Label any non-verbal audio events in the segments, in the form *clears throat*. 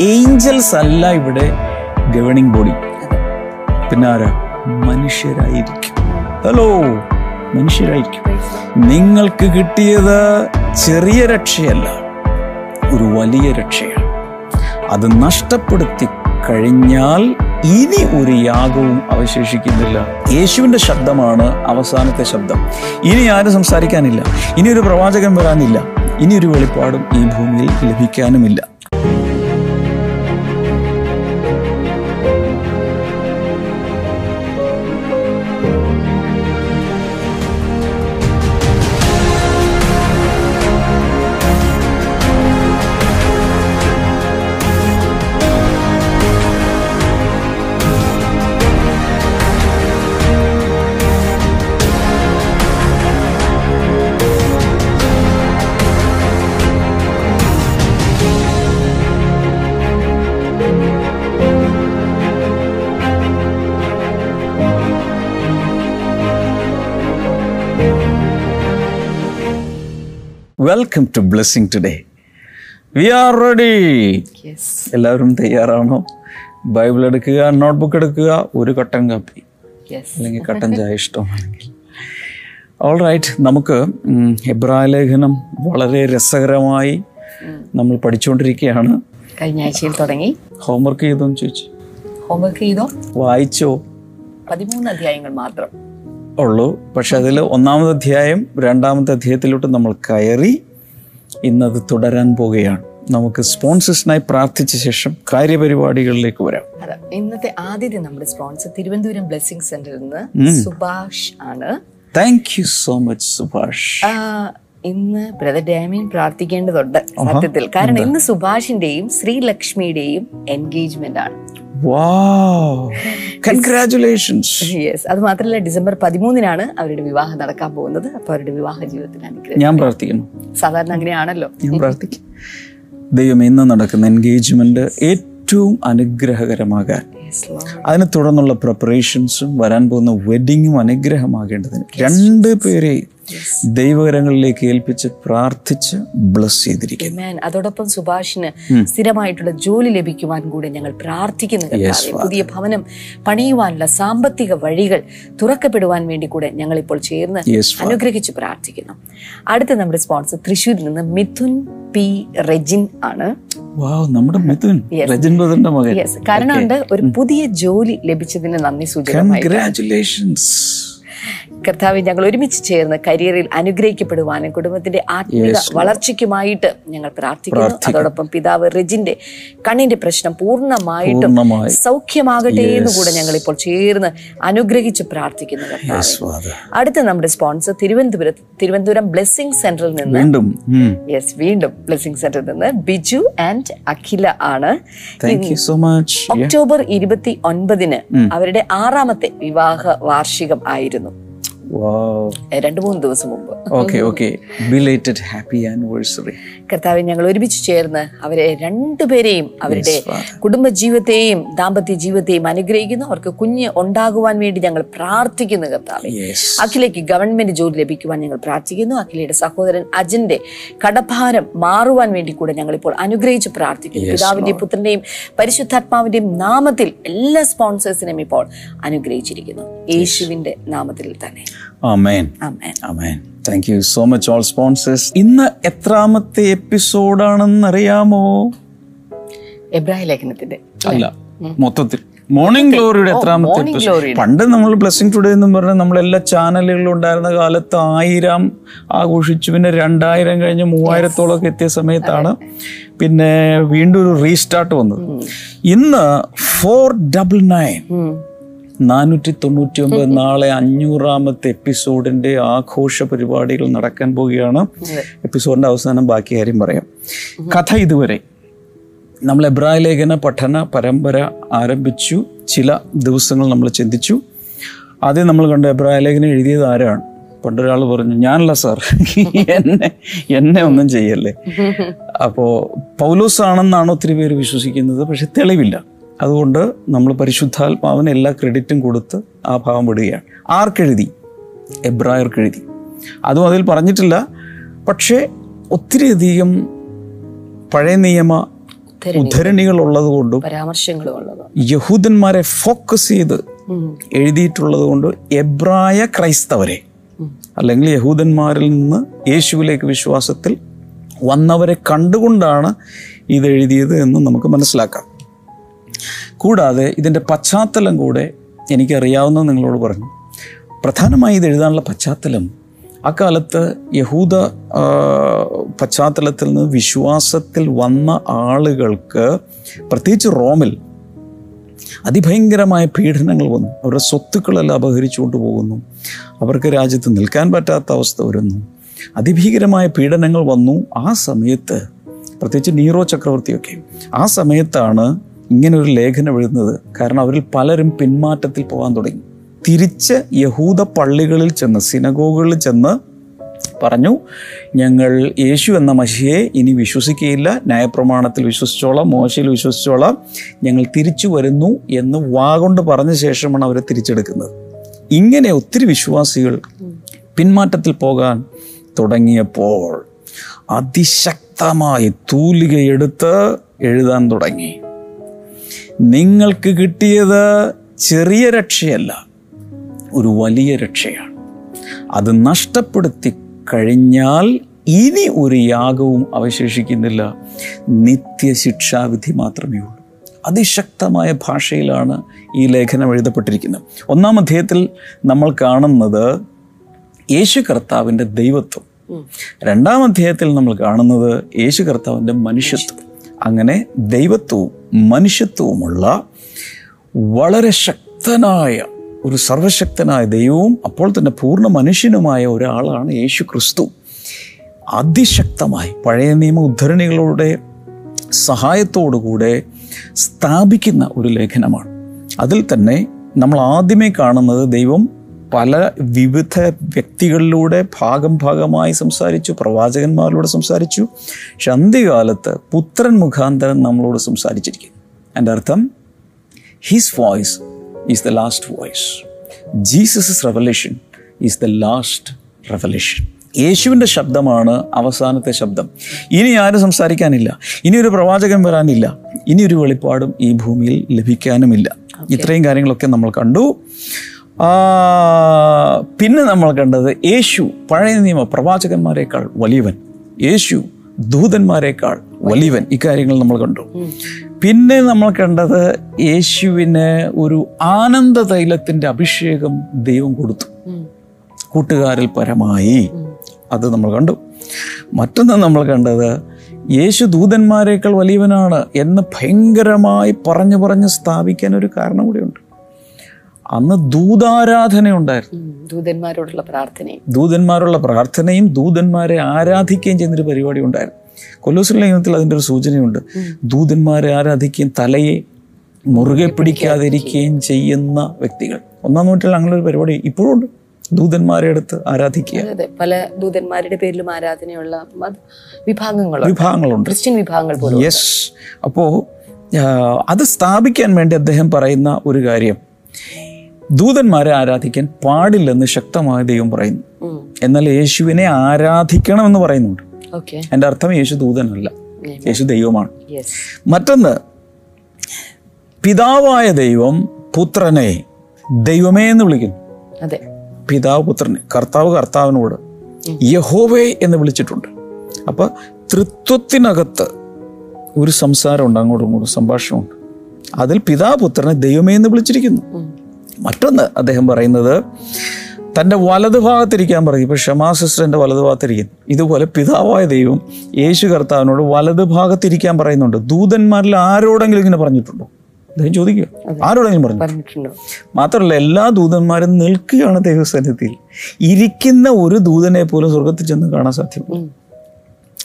Angeles അല്ല ഇവിടെ governing body. പിന്നെ ആരാ? മനുഷ്യരായിരിക്കും. ഹലോ മനുഷ്യരായിരിക്കും. നിങ്ങൾക്ക് കിട്ടിയത് ചെറിയ രക്ഷയല്ല ഒരു വലിയ രക്ഷയാണ്. അത് നഷ്ടപ്പെടുത്തി കഴിഞ്ഞാൽ ഇനി ഒരു യാഗവും അവശേഷിക്കുന്നില്ല. യേശുവിന്റെ ശബ്ദമാണ് അവസാനത്തെ ശബ്ദം. ഇനി ആരും സംസാരിക്കാനില്ല. ഇനി ഒരു പ്രവാചകൻ വരാനില്ല. ഇനി ഒരു വെളിപ്പാടും ഈ ഭൂമിയിൽ ലഭിക്കാനുമില്ല. Welcome to blessing today we are ready എല്ലാവരും തയ്യാറാണോ? ബൈബിൾ എടുക്കുക നോട്ട്ബുക്ക് എടുക്കുക ഒരു കട്ടൻ കാപ്പി. അല്ലെങ്കിൽ കട്ടൻ ചായ ഇഷ്ടമാണെങ്കിൽ. ഓൾ റൈറ്റ് നമുക്ക് എബ്രാ എബ്രായ ലേഖനം വളരെ രസകരമായി നമ്മൾ പഠിച്ചുകൊണ്ടിരിക്കുകയാണ്. കഴിഞ്ഞ ആഴ്ചയിൽ തുടങ്ങി. ഹോംവർക്ക് ചെയ്തോന്ന് ചോദിച്ചു. ഹോംവർക്ക് ചെയ്തോ? വായിച്ചോ? പതിമൂന്ന് അധ്യായങ്ങൾ മാത്രം. ഉള്ളൂ. പക്ഷെ അതിൽ ഒന്നാമത്തെ അധ്യായം രണ്ടാമത്തെ അധ്യായത്തിലോട്ട് നമ്മൾ കയറി ഇന്നത് തുടരാൻ പോവുകയാണ്. നമുക്ക് സ്പോൺസേഴ്സിനായി പ്രാർത്ഥിച്ച ശേഷം കാര്യപരിപാടികളിലേക്ക് വരാം. അതെ ഇന്നത്തെ ആദ്യത്തെ നമ്മുടെ സ്പോൺസർ തിരുവനന്തപുരം ബ്ലെസ്സിംഗ് സെന്ററിൽ നിന്ന് സുഭാഷ് ആണ്. Thank you so much Subhash. ഇന്ന് ബ്രദർ ഡാമിയൻ പ്രാർത്ഥിക്കേണ്ടതുണ്ട് സത്യത്തിൽ. കാരണം ഇന്ന് സുഭാഷിന്റെയും ശ്രീലക്ഷ്മിയുടെയും എൻഗേജ്മെന്റ് ആണ്. കൺഗ്രാറ്റുലേഷൻസ് യെസ് അത് മാത്രമല്ല ഡിസംബർ പതിമൂന്നിനാണ് അവരുടെ വിവാഹം നടക്കാൻ പോകുന്നത്. അപ്പൊ അവരുടെ വിവാഹ ജീവിതത്തിൽ അനുഗ്രഹം. ഞാൻ പ്രാർത്ഥിക്കുന്നു. സാധാരണ അങ്ങനെയാണല്ലോ. ഞാൻ പ്രാർത്ഥിക്കും. ദൈവം ഇന്ന് നടക്കുന്ന എൻഗേജ്മെന്റ് ഏറ്റവും അനുഗ്രഹകരമാകാൻ. അതിനെ തുടർന്നുള്ള പ്രിപ്പറേഷൻസും വരാൻ പോകുന്ന വെഡിങ്ങും അനുഗ്രഹമാകേണ്ടതിന്. രണ്ട് പേരെയും ദൈവകരങ്ങളിലേക്ക് ഏൽപ്പിച്ച് പ്രാർത്ഥിച്ച് ബ്ലസ് ചെയ്തിരിക്കുന്നു. അതോടൊപ്പം സുഭാഷിന് സ്ഥിരമായിട്ടുള്ള ജോലി ലഭിക്കുവാൻ കൂടെ ഞങ്ങൾ പ്രാർത്ഥിക്കുന്നു പുതിയ ഭവനം പണിയുവാനുള്ള സാമ്പത്തിക വഴികൾ തുറക്കപ്പെടുവാൻ വേണ്ടി കൂടെ ഞങ്ങൾ ഇപ്പോൾ ചേർന്ന് അനുഗ്രഹിച്ച് പ്രാർത്ഥിക്കുന്നു. അടുത്ത നമ്മുടെ സ്പോൺസർ തൃശ്ശൂരിൽ നിന്ന് മിഥുൻ പി റെജിൻ ആണ്. നമ്മുടെ മിഥുൻ. റെജിൻ മകൻ. കാരണം ഒരു പുതിയ ജോലി ലഭിച്ചതിന് നന്ദി സൂചന കർത്താവ് ഞങ്ങൾ ഒരുമിച്ച് ചേർന്ന് കരിയറിൽ അനുഗ്രഹിക്കപ്പെടുവാനും കുടുംബത്തിന്റെ ആത്മീയ വളർച്ചയ്ക്കുമായിട്ട് ഞങ്ങൾ പ്രാർത്ഥിക്കുന്നു. അതോടൊപ്പം പിതാവ് റിജിന്റെ കണ്ണിന്റെ പ്രശ്നം പൂർണമായിട്ടും പൂർണമായി. സൗഖ്യമാകട്ടെ എന്ന് കൂടെ ഞങ്ങൾ ഇപ്പോൾ ചേർന്ന് അനുഗ്രഹിച്ച് പ്രാർത്ഥിക്കുന്നു കർത്താവേ. അടുത്ത നമ്മുടെ സ്പോൺസർ തിരുവനന്തപുരത്ത് തിരുവനന്തപുരം ബ്ലെസ്സിംഗ് സെന്ററിൽ നിന്ന് വീണ്ടും യെസ് വീണ്ടും ബ്ലെസ്സിംഗ് സെന്ററിൽ നിന്ന് ബിജു ആൻഡ് അഖില ആണ്. ഒക്ടോബർ ഇരുപത്തി ഒൻപതിന് അവരുടെ ആറാമത്തെ വിവാഹ വാർഷികം ആയിരുന്നു. രണ്ടു മൂന്ന് ദിവസം മുമ്പ്. Okay okay belated happy anniversary കർത്താവ് ഞങ്ങൾ ഒരുമിച്ച് ചേർന്ന് അവരെ രണ്ടുപേരെയും അവരുടെ കുടുംബജീവിതത്തെയും ദാമ്പത്യ ജീവിതത്തെയും അനുഗ്രഹിക്കുന്നു. അവർക്ക് കുഞ്ഞ് ഉണ്ടാകുവാൻ വേണ്ടി ഞങ്ങൾ പ്രാർത്ഥിക്കുന്നു കർത്താവ്. അഖിലേക്ക് ഗവൺമെന്റ് ജോലി ലഭിക്കുവാൻ ഞങ്ങൾ പ്രാർത്ഥിക്കുന്നു. അഖിലയുടെ സഹോദരൻ അജിന്റെ കടഭാരം മാറുവാൻ വേണ്ടി കൂടെ ഞങ്ങൾ ഇപ്പോൾ അനുഗ്രഹിച്ച് പ്രാർത്ഥിക്കുന്നു. പിതാവിന്റെയും പുത്രന്റെയും പരിശുദ്ധാത്മാവിന്റെയും നാമത്തിൽ എല്ലാ സ്പോൺസേഴ്സിനെയും ഇപ്പോൾ അനുഗ്രഹിച്ചിരിക്കുന്നു. യേശുവിന്റെ നാമത്തിൽ തന്നെ. Thank you so much all sponsors ഇന്ന് എത്രാമത്തെ എപ്പിസോഡാണെന്ന് അറിയാമോ എബ്രാഹിം ലേഖനത്തിന്റെ. അല്ല മൊത്തത്തിൽ. മോർണിംഗ് ഗ്ലോറിയുടെ എത്രാമത്തെ എപ്പിസോഡ്? പണ്ട് നമ്മൾ ബ്ലെസ്സിങ് ടുഡേ എന്ന് പറഞ്ഞ നമ്മളെല്ലാ ചാനലുകളിലും ഉണ്ടായിരുന്ന കാലത്ത് ആയിരം ആഘോഷിച്ചു. പിന്നെ രണ്ടായിരം കഴിഞ്ഞ് മൂവായിരത്തോളം ഒക്കെ എത്തിയ സമയത്താണ് പിന്നെ വീണ്ടും ഒരു റീസ്റ്റാർട്ട് വന്നത്. ഇന്ന് ഫോർ ഡബിൾ നയൻ. നാനൂറ്റി തൊണ്ണൂറ്റി ഒമ്പത് നാളെ അഞ്ഞൂറാമത്തെ എപ്പിസോഡിന്റെ ആഘോഷ പരിപാടികൾ നടക്കാൻ പോവുകയാണ്. എപ്പിസോഡിന്റെ അവസാനം ബാക്കി കാര്യം പറയാം. കഥ ഇതുവരെ. നമ്മൾ ലേഖന പഠന പരമ്പര ആരംഭിച്ചു. ചില ദിവസങ്ങൾ നമ്മൾ ചിന്തിച്ചു. ആദ്യം നമ്മൾ കണ്ട ലേഖനം എഴുതിയത് ആരാണ്? പണ്ടൊരാൾ പറഞ്ഞു ഞാനല്ല സാർ. എന്നെ എന്നെ ഒന്നും ചെയ്യല്ലേ? *laughs* അപ്പോൾ പൗലോസ് ആണെന്നാണ് ഒത്തിരി പേര് വിശ്വസിക്കുന്നത് പക്ഷെ തെളിവില്ല. അതുകൊണ്ട് നമ്മൾ പരിശുദ്ധാത്മാവിന് എല്ലാ ക്രെഡിറ്റും കൊടുത്ത് ആ ഭാവം വിടുകയാണ്. ആർക്കെഴുതി? എബ്രായർക്കെഴുതി. അതും അതിൽ പറഞ്ഞിട്ടില്ല. പക്ഷേ ഒത്തിരിയധികം പഴയ നിയമ ഉദ്ധരണി ഉദ്ധരണികൾ ഉള്ളതുകൊണ്ടും യഹൂദന്മാരെ ഫോക്കസ് ചെയ്ത് എഴുതിയിട്ടുള്ളത് കൊണ്ട് എബ്രായ ക്രൈസ്തവരെ അല്ലെങ്കിൽ യഹൂദന്മാരിൽ നിന്ന് യേശുവിലേക്ക് വിശ്വാസത്തിൽ വന്നവരെ കണ്ടുകൊണ്ടാണ് ഇത് എഴുതിയത് എന്ന് നമുക്ക് മനസ്സിലാക്കാം. കൂടാതെ ഇതിന്റെ പശ്ചാത്തലം കൂടെ എനിക്കറിയാവുന്ന നിങ്ങളോട് പറഞ്ഞു. പ്രധാനമായി ഇത് എഴുതാനുള്ള പശ്ചാത്തലം അക്കാലത്ത് യഹൂദ പശ്ചാത്തലത്തിൽ നിന്ന് വിശ്വാസത്തിൽ വന്ന ആളുകൾക്ക് പ്രത്യേകിച്ച് റോമിൽ അതിഭയങ്കരമായ പീഡനങ്ങൾ വന്നു. അവരുടെ സ്വത്തുക്കളെല്ലാം അപഹരിച്ചുകൊണ്ട് പോകുന്നു. അവർക്ക് രാജ്യത്ത് നിൽക്കാൻ പറ്റാത്ത അവസ്ഥ വരുന്നു. അതിഭീകരമായ പീഡനങ്ങൾ വന്നു. ആ സമയത്ത് പ്രത്യേകിച്ച് നീറോ ചക്രവർത്തിയൊക്കെ ആ സമയത്താണ് ഇങ്ങനെ ഒരു ലേഖനം എഴുതുന്നത് കാരണം അവരിൽ പലരും പിന്മാറ്റത്തിൽ പോകാൻ തുടങ്ങി. തിരിച്ച് യഹൂദ പള്ളികളിൽ ചെന്ന് സിനഗോഗുകളിൽ ചെന്ന് പറഞ്ഞു ഞങ്ങൾ യേശു എന്ന മഷിയെ ഇനി വിശ്വസിക്കുകയില്ല. ന്യായപ്രമാണത്തിൽ വിശ്വസിച്ചോളാം മോശയിൽ വിശ്വസിച്ചോളാം. ഞങ്ങൾ തിരിച്ചു വരുന്നു എന്ന് വാഗൊണ്ട് പറഞ്ഞ ശേഷമാണ് അവരെ തിരിച്ചെടുക്കുന്നത്. ഇങ്ങനെ ഒത്തിരി വിശ്വാസികൾ പിന്മാറ്റത്തിൽ പോകാൻ തുടങ്ങിയപ്പോൾ അതിശക്തമായി തൂലികയെടുത്ത് എഴുതാൻ തുടങ്ങി. നിങ്ങൾക്ക് കിട്ടിയത് ചെറിയ രക്ഷയല്ല ഒരു വലിയ രക്ഷയാണ്. അത് നഷ്ടപ്പെടുത്തി കഴിഞ്ഞാൽ ഇനി ഒരു യാഗവും അവശേഷിക്കുന്നില്ല. നിത്യശിക്ഷാവിധി മാത്രമേ ഉള്ളൂ. അതിശക്തമായ ഭാഷയിലാണ് ഈ ലേഖനം എഴുതപ്പെട്ടിരിക്കുന്നത്. ഒന്നാം അധ്യായത്തിൽ നമ്മൾ കാണുന്നത് യേശു കർത്താവിന്റെ ദൈവത്വം. രണ്ടാം അധ്യായത്തിൽ നമ്മൾ കാണുന്നത് യേശു കർത്താവിന്റെ മനുഷ്യത്വം. അങ്ങനെ ദൈവത്വവും മനുഷ്യത്വവുമുള്ള വളരെ ശക്തനായ ഒരു സർവശക്തനായ ദൈവവും അപ്പോൾ തന്നെ പൂർണ മനുഷ്യനുമായ ഒരാളാണ് യേശു ക്രിസ്തു. അതിശക്തമായി പഴയ നിയമ ഉദ്ധരണികളുടെ സഹായത്തോടുകൂടെ സ്ഥാപിക്കുന്ന ഒരു ലേഖനമാണ്. അതിൽ തന്നെ നമ്മൾ ആദ്യമേ കാണുന്നത് ദൈവം പല വിവിധ വ്യക്തികളിലൂടെ ഭാഗം ഭാഗമായി സംസാരിച്ചു പ്രവാചകന്മാരിലൂടെ സംസാരിച്ചു. പക്ഷെ അന്ത്യകാലത്ത് പുത്രൻ മുഖാന്തരം നമ്മളോട് സംസാരിച്ചിരിക്കുന്നു. എന്റെ അർത്ഥം his voice is the last voice Jesus revelation is the last revelation യേശുവിന്റെ ശബ്ദമാണ് അവസാനത്തെ ശബ്ദം. ഇനി ആരും സംസാരിക്കാനില്ല. ഇനി ഒരു പ്രവാചകൻ വരാനില്ല. ഇനി ഒരു വെളിപ്പാടും ഈ ഭൂമിയിൽ ലഭിക്കാനുമില്ല. ഇത്രയും കാര്യങ്ങളൊക്കെ നമ്മൾ കണ്ടു. പിന്നെ നമ്മൾ കണ്ടത് യേശു പഴയ നിയമ പ്രവാചകന്മാരെക്കാൾ വലിയവൻ. യേശു ദൂതന്മാരെക്കാൾ വലിയവൻ. ഇക്കാര്യങ്ങൾ നമ്മൾ കണ്ടു. പിന്നെ നമ്മൾ കണ്ടത് യേശുവിന് ഒരു ആനന്ദ തൈലത്തിന്റെ അഭിഷേകം ദൈവം കൊടുത്തു. കൂട്ടുകാരിൽ പരമായി. അത് നമ്മൾ കണ്ടു. മറ്റൊന്ന് നമ്മൾ കണ്ടത് യേശു ദൂതന്മാരെക്കാൾ വലിയവനാണ് എന്ന് ഭയങ്കരമായി പറഞ്ഞു പറഞ്ഞ് സ്ഥാപിക്കാൻ ഒരു കാരണം കൂടിയുണ്ട്. അന്ന് ദൂതാരാധന ഉണ്ടായിരുന്നു ഉം. ദൂതന്മാരോടുള്ള പ്രാർത്ഥനയും. ദൂതന്മാരുള്ള പ്രാർത്ഥനയും ദൂതന്മാരെ ആരാധിക്കുകയും ചെയ്യുന്നൊരു പരിപാടി ഉണ്ടായിരുന്നു. കൊല്ലൂസിലെ ലേഖനത്തിൽ അതിന്റെ ഒരു സൂചനയുണ്ട്. ദൂതന്മാരെ ആരാധിക്കുകയും തലയെ മുറുകെ പിടിക്കാതിരിക്കുകയും ചെയ്യുന്ന വ്യക്തികൾ. ഒന്നാം നൂറ്റിൽ അങ്ങനെ ഒരു പരിപാടി ഇപ്പോഴും ഉണ്ട് ദൂതന്മാരെ അടുത്ത് ആരാധിക്കുക. അതെ പല ദൂതന്മാരുടെ പേരിലും ആരാധനയുള്ള വിഭാഗങ്ങൾ വിഭാഗങ്ങളുണ്ട് വിഭാഗങ്ങളുണ്ട്. ക്രിസ്ത്യൻ വിഭാഗങ്ങൾ പോലും യെസ് അപ്പോ അത് സ്ഥാപിക്കാൻ വേണ്ടി അദ്ദേഹം പറയുന്ന ഒരു കാര്യം. ദൂതന്മാരെ ആരാധിക്കാൻ പാടില്ലെന്ന് ശക്തമായ ദൈവം പറയുന്നു. എന്നാൽ യേശുവിനെ ആരാധിക്കണം എന്ന് പറയുന്നുണ്ട് എന്റെ അർത്ഥം യേശു ദൂതനല്ല. യേശു. ദൈവമാണ്. മറ്റൊന്ന് പിതാവായ ദൈവം പുത്രനെ ദൈവമേ എന്ന് വിളിക്കുന്നു. പിതാവ് പുത്രനെ കർത്താവ് കർത്താവിനോട് യഹോവേ എന്ന് വിളിച്ചിട്ടുണ്ട്. അപ്പൊ തൃത്വത്തിനകത്ത് ഒരു സംസാരമുണ്ട് അങ്ങോട്ടും ഇങ്ങോട്ടും സംഭാഷണമുണ്ട്. അതിൽ പിതാപുത്രനെ ദൈവമേ എന്ന് വിളിച്ചിരിക്കുന്നു. മറ്റൊന്ന് അദ്ദേഹം പറയുന്നത് തന്റെ വലതുഭാഗത്തിരിക്കാൻ പറയും. ഇപ്പോൾ ഷമാ സിസ്റ്ററിന്റെ വലതുഭാഗത്തിരിക്കുന്നു. ഇതുപോലെ പിതാവായ ദൈവം യേശു കർത്താവിനോട് വലതുഭാഗത്തിരിക്കാൻ പറയുന്നുണ്ട്. ദൂതന്മാരിൽ ആരോടെങ്കിലും ഇങ്ങനെ പറഞ്ഞിട്ടുണ്ടോ? അദ്ദേഹം ചോദിക്കുക. ആരോടെങ്കിലും പറഞ്ഞു മാത്രമല്ല എല്ലാ ദൂതന്മാരും നിൽക്കുകയാണ് ദൈവസന്നിധിയിൽ. ഇരിക്കുന്ന ഒരു ദൂതനെ പോലും സ്വർഗത്തിൽ ചെന്ന് കാണാൻ സാധ്യമല്ല.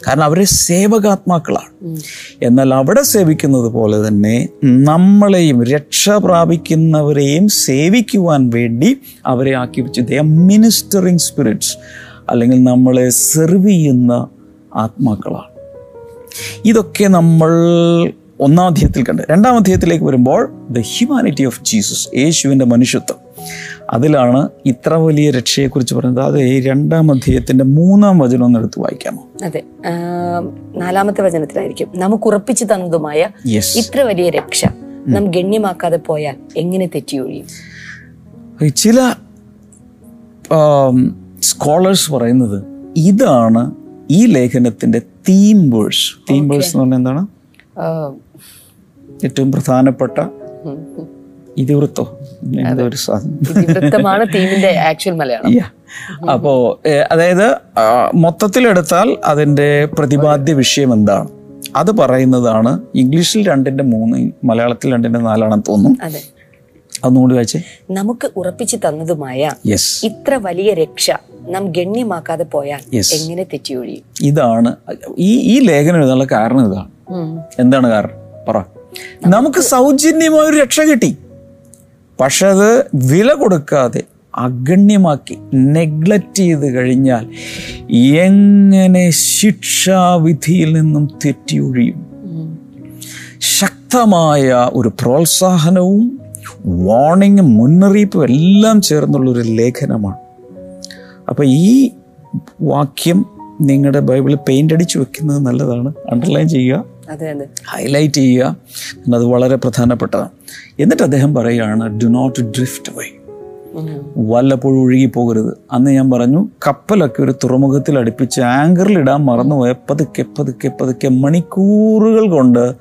കാരണം അവരെ സേവകാത്മാക്കളാണ്. എന്നാൽ അവിടെ സേവിക്കുന്നത് പോലെ തന്നെ നമ്മളെയും രക്ഷ പ്രാപിക്കുന്നവരെയും സേവിക്കുവാൻ വേണ്ടി അവരെ ആക്കി വെച്ച് ദ മിനിസ്റ്ററിങ് സ്പിരിറ്റ്സ് അല്ലെങ്കിൽ നമ്മളെ സെർവ് ചെയ്യുന്ന ആത്മാക്കളാണ്. ഇതൊക്കെ നമ്മൾ ഒന്നാം അധ്യായത്തിൽ കണ്ട്. രണ്ടാം അധ്യായത്തിലേക്ക് വരുമ്പോൾ ദ ഹ്യൂമാനിറ്റി ഓഫ് ജീസസ് യേശുവിന്റെ മനുഷ്യത്വം. അതിലാണ് ഇത്ര വലിയ രക്ഷയെക്കുറിച്ച് പറയുന്നത്. അത് ഈ രണ്ടാം അധ്യായത്തിന്റെ മൂന്നാം വചനം ഒന്ന് എടുത്ത് വായിക്കാമോ? അതെ. നാലാമത്തെ വചനത്തിലായിരിക്കും. നമുക്ക് ഉറപ്പിച്ചു തന്നതുമായ ഇത്ര വലിയ രക്ഷ നാം ഗണ്യമാക്കാതെ പോയാൽ എങ്ങനെ തെറ്റിയൊഴിയും? ചില സ്കോളേഴ്സ് പറയുന്നത് ഇതാണ് ഈ ലേഖനത്തിന്റെ തീം വേഴ്സ് തീം വേഴ്സ് എന്ന് പറഞ്ഞാൽ എന്താണ്? ഏറ്റവും പ്രധാനപ്പെട്ട. ഇതിവൃത്തോ? ഒരു ഇതിവൃത്തമാണ് തീമിന്റെ ആക്ച്വൽ മലയാളം. അപ്പോ അതായത് മൊത്തത്തിലെടുത്താൽ അതിന്റെ പ്രതിപാദ്യ വിഷയം എന്താണ്? അത് പറയുന്നതാണ് ഇംഗ്ലീഷിൽ രണ്ടിന്റെ മൂന്ന് മലയാളത്തിൽ രണ്ടിന്റെ നാലാണെന്ന് തോന്നുന്നു. അതെ. അതൊന്നുകൂടി വായിച്ചേ. നമുക്ക് ഉറപ്പിച്ചു തന്നതുമായ ഇത്ര വലിയ രക്ഷ നാം ഗണ്യമാക്കാതെ പോയാൽ എങ്ങനെ തെറ്റിയൊഴിയും? ഇതാണ് ഈ ഈ ലേഖനം എഴുതാനുള്ള കാരണം ഇതാണ്. എന്താണ് കാരണം? പറ. നമുക്ക് സൗജന്യമായ ഒരു രക്ഷ കിട്ടി. പക്ഷെ അത് വില കൊടുക്കാതെ അഗണ്യമാക്കി നെഗ്ലക്റ്റ് ചെയ്ത് കഴിഞ്ഞാൽ എങ്ങനെ ശിക്ഷാവിധിയിൽ നിന്നും തെറ്റി ഒഴിയും? ശക്തമായ ഒരു പ്രോത്സാഹനവും വാർണിങ്ങും മുന്നറിയിപ്പും എല്ലാം ചേർന്നുള്ളൊരു ലേഖനമാണ്. അപ്പോൾ ഈ വാക്യം നിങ്ങളുടെ ബൈബിളിൽ പെയിന്റ് അടിച്ചു വെക്കുന്നത് നല്ലതാണ്. അണ്ടർലൈൻ ചെയ്യുക. ഹൈലൈറ്റ് ചെയ്യുക അത് വളരെ പ്രധാനപ്പെട്ടതാണ്. എന്നിട്ട് അദ്ദേഹം പറയുകയാണ് ഡു നോട്ട് ഡ്രിഫ്റ്റ് വൈ. വല്ലപ്പോഴും ഒഴുകി പോകരുത്. അന്ന് ഞാൻ പറഞ്ഞു കപ്പലൊക്കെ ഒരു തുറമുഖത്തിൽ അടുപ്പിച്ച് ആങ്കറിൽ ഇടാൻ മറന്നുപോയ പതുക്കെ പതുക്കെ പതുക്കെ മണിക്കൂറുകൾ കൊണ്ട്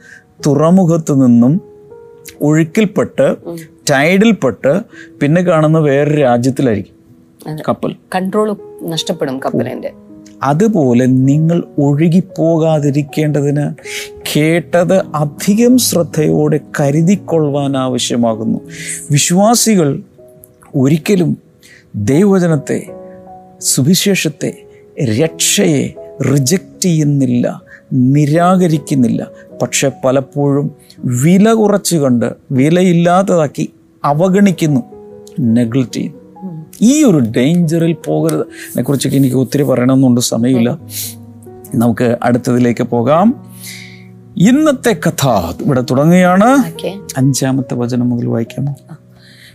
തുറമുഖത്ത് നിന്നും ഒഴുക്കിൽപ്പെട്ട് ടൈഡിൽപ്പെട്ട് പിന്നെ കാണുന്ന വേറൊരു രാജ്യത്തിലായിരിക്കും കപ്പൽ. കൺട്രോൾ നഷ്ടപ്പെടും കപ്പലിന്റെ. അതുപോലെ നിങ്ങൾ ഒഴുകിപ്പോകാതിരിക്കേണ്ടതിന് കേട്ടത് അധികം ശ്രദ്ധയോടെ കരുതിക്കൊള്ളുവാൻ ആവശ്യമാകുന്നു. വിശ്വാസികൾ ഒരിക്കലും ദൈവവചനത്തെ സുവിശേഷത്തെ രക്ഷയെ റിജക്റ്റ് ചെയ്യുന്നില്ല നിരാകരിക്കുന്നില്ല. പക്ഷെ പലപ്പോഴും വില കുറച്ച് കണ്ട് വിലയില്ലാത്തതാക്കി അവഗണിക്കുന്നു നെഗ്ലക്റ്റ് ചെയ്യുന്നു. ഈ ഒരു ഡേഞ്ചറിൽ പോകരുത്. അതിനെക്കുറിച്ചൊക്കെ എനിക്ക് ഒത്തിരി പറയണമെന്നുണ്ട് സമയമില്ല. നമുക്ക് അടുത്തതിലേക്ക് പോകാം. ഇന്നത്തെ കഥ ഇവിടെ തുടങ്ങുകയാണ്. അഞ്ചാമത്തെ വചനം മുതൽ വായിക്കാമോ?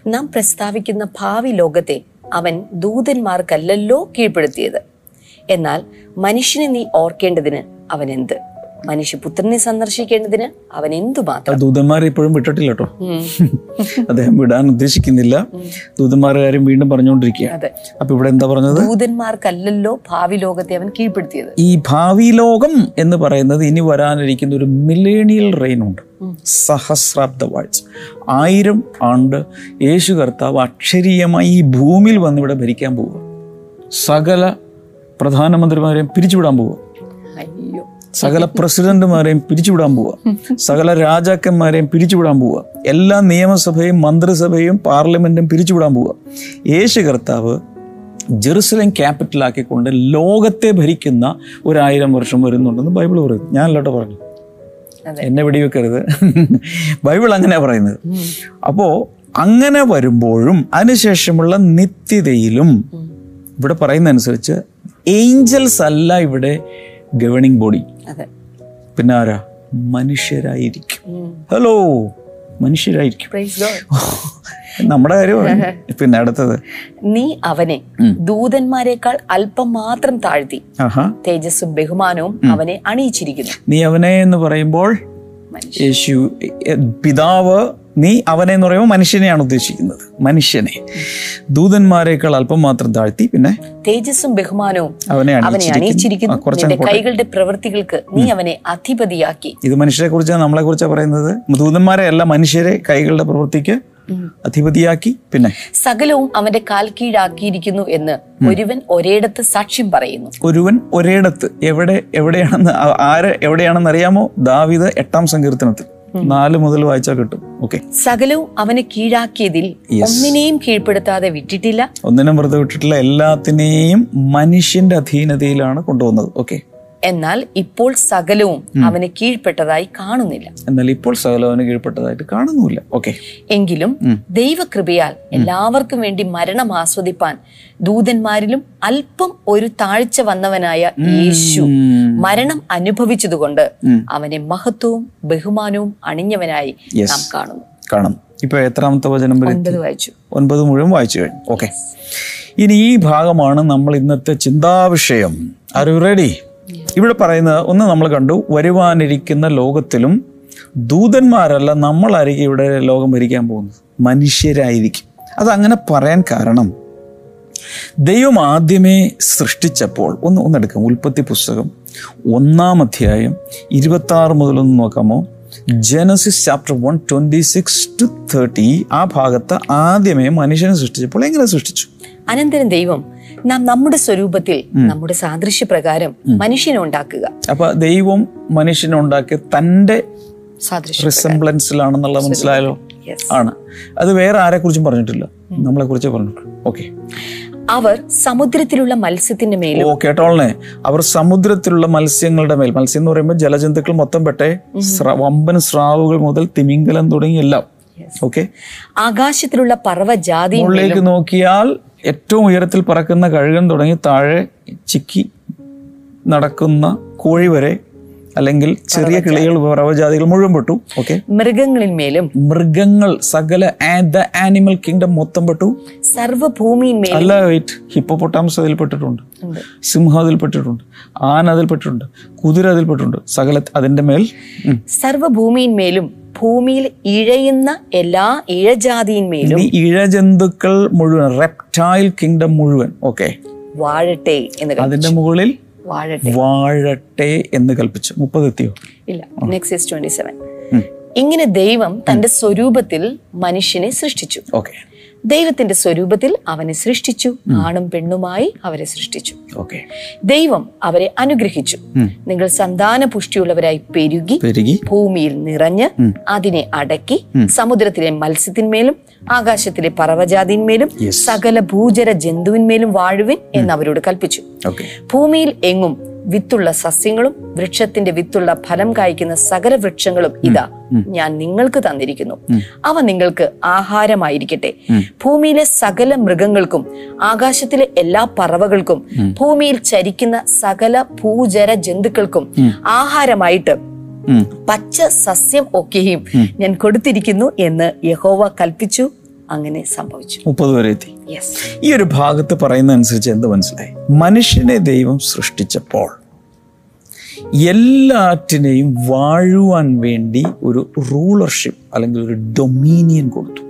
നാം പ്രസ്താവിക്കുന്ന ഭാവി ലോകത്തെ അവൻ ദൂതന്മാർക്കല്ലല്ലോ കീഴ്പ്പെടുത്തിയത്. എന്നാൽ മനുഷ്യനെ നീ ഓർക്കേണ്ടതിന് അവൻ എന്ത് മനുഷ്യപുത്രനെ സന്ദർശിക്കേണ്ടതിന് അവൻ എന്തുമാത്രം ദൂതന്മാരെ ഇപ്പോഴും വിട്ടിട്ടില്ല കേട്ടോ. *laughs* അദ്ദേഹം വിടാൻ ഉദ്ദേശിക്കുന്നില്ല. ദൂതന്മാരുടെ കാര്യം വീണ്ടും പറഞ്ഞുകൊണ്ടിരിക്കുക. അപ്പൊ ഇവിടെ എന്താ പറഞ്ഞത്? ദൂതന്മാർക്കല്ലല്ലോ ഭാവി ലോകത്തെ അവൻ കീഴ്പ്പെടുത്തിയത്. ഈ ഭാവി ലോകം എന്ന് പറയുന്നത് ഇനി വരാനിരിക്കുന്ന ഒരു മില്ലേണിയൽ റെയിൻ ഉണ്ട്. സഹസ്രാബ്ദ വാഴ്ച. ആയിരം ആണ്ട് യേശു കർത്താവ് അക്ഷരീയമായി ഈ ഭൂമിയിൽ വന്ന് ഇവിടെ ഭരിക്കാൻ പോവുക. സകല പ്രധാനമന്ത്രിമാരെയും പിരിച്ചുവിടാൻ പോവുക. അയ്യോ. സകല പ്രസിഡന്റുമാരെയും പിരിച്ചുവിടാൻ പോവുക സകല രാജാക്കന്മാരെയും പിരിച്ചുവിടാൻ പോവുക എല്ലാ നിയമസഭയും മന്ത്രിസഭയും പാർലമെന്റും പിരിച്ചുവിടാൻ പോവുക യേശു കർത്താവ് ജെറുസലേം ക്യാപിറ്റലാക്കിക്കൊണ്ട് ലോകത്തെ ഭരിക്കുന്ന ഒരായിരം വർഷം വരുന്നുണ്ടെന്ന് ബൈബിൾ പറയുന്നു. ഞാൻ ഞാനല്ലോട്ടോ പറഞ്ഞു. എന്നെ വെടിവെക്കരുത്. ബൈബിൾ അങ്ങനെയാണ് പറയുന്നത്. അപ്പോൾ അങ്ങനെ വരുമ്പോഴും അതിനുശേഷമുള്ള നിത്യതയിലും ഇവിടെ പറയുന്ന അനുസരിച്ച് ഏഞ്ചൽസ് അല്ല ഇവിടെ ഗവേണിംഗ് ബോഡി പിന്നെ ആരാ? മനുഷ്യരായിരിക്കും. ഹലോ മനുഷ്യരായിരിക്കും. Praise God. *laughs* നമ്മുടെ കാര്യമാണ് *laughs* പിന്നെ അടുത്തത്. നീ അവനെ ദൂതന്മാരെക്കാൾ അല്പം മാത്രം താഴ്ത്തി. തേജസ്സും ബഹുമാനവും അവനെ അണിയിച്ചിരിക്കുന്നു. നീ അവനെ എന്ന് പറയുമ്പോൾ. യേശു പിതാവ് നീ അവനെ എന്ന് പറയുമ്പോൾ മനുഷ്യനെയാണ് ഉദ്ദേശിക്കുന്നത്. മനുഷ്യനെ. ദൂതന്മാരെക്കാൾ അല്പം മാത്രം താഴ്ത്തി പിന്നെ തേജസ്സും ബഹുമാനവും അവനെ അണിയിച്ചിരിക്കുന്നു. കൈകളുടെ പ്രവൃത്തികൾക്ക് നീ അവനെ അധിപതിയാക്കി. ഇത് മനുഷ്യരെ കുറിച്ചാണ് നമ്മളെ കുറിച്ചാണ് പറയുന്നത്. ദൂതന്മാരെ അല്ല മനുഷ്യരെ കൈകളുടെ പ്രവൃത്തിക്ക് അധിപതിയാക്കി പിന്നെ സകലവും അവന്റെ കാൽ കീഴാക്കിയിരിക്കുന്നു എന്ന് ഒരുവൻ ഒരേടത്ത് സാക്ഷ്യം പറയുന്നു. ഒരുവൻ ഒരേടത്ത് എവിടെ എവിടെയാണെന്ന് ആര് എവിടെയാണെന്ന് അറിയാമോ? ദാവിദ് എട്ടാം സങ്കീർത്തനത്തിൽ. നാല് മുതൽ വായിച്ചാൽ കിട്ടും. ഓക്കെ. സകലവും അവനെ കീഴാക്കിയതിൽ ഒന്നിനെയും കീഴ്പ്പെടുത്താതെ വിട്ടിട്ടില്ല. ഒന്നിനും വെറുതെ വിട്ടിട്ടില്ല. എല്ലാത്തിനെയും മനുഷ്യന്റെ അധീനതയിലാണ് കൊണ്ടുവന്നത്. ഓക്കെ. എന്നാൽ ഇപ്പോൾ സകലവും അവന് കീഴ്പ്പെട്ടതായി കാണുന്നില്ല. എന്നാൽ ഇപ്പോൾ സകലവന് കീഴ്പ്പെട്ടതായിട്ട് കാണുന്നില്ല ഓക്കെ എങ്കിലും ദൈവകൃപയാൽ എല്ലാവർക്കും വേണ്ടി മരണം ആസ്വദിപ്പാൻ ദൂതന്മാരിലും അല്പം ഒരു താഴ്ച വന്നവനായ യേശു മരണം അനുഭവിച്ചതുകൊണ്ട് അവനെ മഹത്വവും ബഹുമാനവും അണിഞ്ഞവനായി നാം കാണുന്നു. കാണും. ഇപ്പൊ എത്രാമത്തെ വചനം ഒൻപത് വായിച്ചു. ഒൻപത് മുഴുവൻ വായിച്ചു കഴിഞ്ഞു. ഓക്കെ ഇനി ഈ ഭാഗമാണ് നമ്മൾ ഇന്നത്തെ ചിന്താവിഷയം. ആർ യു റെഡി ഇവിടെ പറയുന്നത് ഒന്ന് നമ്മൾ കണ്ടു വരുവാനിരിക്കുന്ന ലോകത്തിലും ദൂതന്മാരല്ല നമ്മളായിരിക്കും ഇവിടെ ലോകം ഭരിക്കാൻ പോകുന്നത്. മനുഷ്യരായിരിക്കും. അതങ്ങനെ പറയാൻ കാരണം ദൈവം ആദ്യമേ സൃഷ്ടിച്ചപ്പോൾ ഒന്ന് ഒന്നെടുക്കാം ഉൽപ്പത്തി പുസ്തകം ഒന്നാം അധ്യായം ഇരുപത്തി ആറ് മുതലൊന്ന് നോക്കാമോ? Genesis chapter one twenty six to thirty ആ ഭാഗത്ത് ആദ്യമേ മനുഷ്യനെ സൃഷ്ടിച്ചപ്പോൾ എങ്ങനെ സൃഷ്ടിച്ചു? അനന്തരം ദൈവം നാം നമ്മുടെ സ്വരൂപത്തിൽ നമ്മുടെ സാദൃശ്യപ്രകാരം മനുഷ്യനെ ഉണ്ടാക്കുക അപ്പൊ ദൈവം മനുഷ്യനെ ഉണ്ടാക്കി തന്റെ സാദൃശ്യം മനസ്സിലായാലോ മനസ്സിലായല്ലോ? ആണ്. അത് വേറെ ആരെ കുറിച്ചും പറഞ്ഞിട്ടില്ല. നമ്മളെ കുറിച്ച് പറഞ്ഞിട്ടുള്ളൂ. ഓക്കെ അവർ സമുദ്രത്തിലുള്ള മത്സ്യത്തിന്റെ മേൽ ഓ കേട്ടോളനെ അവർ സമുദ്രത്തിലുള്ള മത്സ്യങ്ങളുടെ മേൽ മത്സ്യം എന്ന് പറയുമ്പോൾ ജലജന്തുക്കൾ മൊത്തം പെട്ടെ വമ്പൻ സ്രാവുകൾ മുതൽ തിമിംഗലം തുടങ്ങി എല്ലാം. ഓക്കെ ആകാശത്തിലുള്ള പർവജാതി നോക്കിയാൽ ഏറ്റവും ഉയരത്തിൽ പറക്കുന്ന കഴുകൻ തുടങ്ങി താഴെ ചിക്കി നടക്കുന്ന കോഴി വരെ അല്ലെങ്കിൽ ചെറിയ കിളികൾ പറവജാതികൾ മുഴുവൻ പെട്ടു. ഓക്കെ മൃഗങ്ങളിന്മേലും മൃഗങ്ങൾ സകല ദ ആനിമൽ കിങ്ഡം മൊത്തം പെട്ടു. സർവഭൂമിയിന്മേലും അല്ല വെയിറ്റ് ഹിപ്പോപൊട്ടാമസ് അതിൽ പെട്ടിട്ടുണ്ട്. സിംഹം അതിൽ പെട്ടിട്ടുണ്ട്. ആന അതിൽ പെട്ടിട്ടുണ്ട്. കുതിര അതിൽ പെട്ടിട്ടുണ്ട്. സകല അതിന്റെ മേൽ. സർവഭൂമിയിന്മേലും ഭൂമിയിൽ ഇഴയുന്ന എല്ലാ ഇഴജാതിയിന്മേലും ഇഴജന്തുക്കൾ മുഴുവൻ റെപ്റ്റൈൽ കിങ്ഡം മുഴുവൻ ഓക്കെ വാഴട്ടെ എന്ന് അതിന്റെ മുകളിൽ വാഴട്ടെ. എന്ന് കൽപ്പിച്ചു. മുപ്പത് എത്തിയോ? ഇല്ല. നെക്സ്റ്റ് ഇങ്ങനെ ദൈവം തന്റെ സ്വരൂപത്തിൽ മനുഷ്യനെ സൃഷ്ടിച്ചു. ഓക്കെ. ദൈവത്തിന്റെ സ്വരൂപത്തിൽ അവനെ സൃഷ്ടിച്ചു. ആണും പെണ്ണുമായി അവരെ സൃഷ്ടിച്ചു. ദൈവം അവരെ അനുഗ്രഹിച്ചു. നിങ്ങൾ സന്താന പുഷ്ടിയുള്ളവരായി പെരുകി ഭൂമിയിൽ നിറഞ്ഞ് അതിനെ അടക്കി സമുദ്രത്തിലെ മത്സ്യത്തിന്മേലും ആകാശത്തിലെ പർവജാതിന്മേലും സകല ഭൂചര ജന്തുവിന്മേലും വാഴുവിൻ എന്ന് അവരോട് കൽപ്പിച്ചു. ഭൂമിയിൽ എങ്ങും വിത്തുള്ള സസ്യങ്ങളും വൃക്ഷത്തിന്റെ വിത്തുള്ള ഫലം കായ്ക്കുന്ന സകല വൃക്ഷങ്ങളും ഇതാ ഞാൻ നിങ്ങൾക്ക് തന്നിരിക്കുന്നു. അവ നിങ്ങൾക്ക് ആഹാരമായിരിക്കട്ടെ. ഭൂമിയിലെ സകല മൃഗങ്ങൾക്കും ആകാശത്തിലെ എല്ലാ പറവകൾക്കും ഭൂമിയിൽ ചരിക്കുന്ന സകല ഭൂജര ജന്തുക്കൾക്കും ആഹാരമായിട്ട് പച്ച സസ്യം ഒക്കെയും ഞാൻ കൊടുത്തിരിക്കുന്നു എന്ന് യഹോവ കൽപ്പിച്ചു. അങ്ങനെ സംഭവിച്ചു. മുപ്പത് വരെ എത്തി. ഈ ഒരു ഭാഗത്ത് പറയുന്ന അനുസരിച്ച് എന്ത് മനസ്സിലായി? മനുഷ്യനെ ദൈവം സൃഷ്ടിച്ചപ്പോൾ എല്ലാറ്റിനെയും വാഴുവാൻ വേണ്ടി ഒരു റൂളർഷിപ്പ് അല്ലെങ്കിൽ ഒരു ഡൊമീനിയൻ കൊടുത്തു.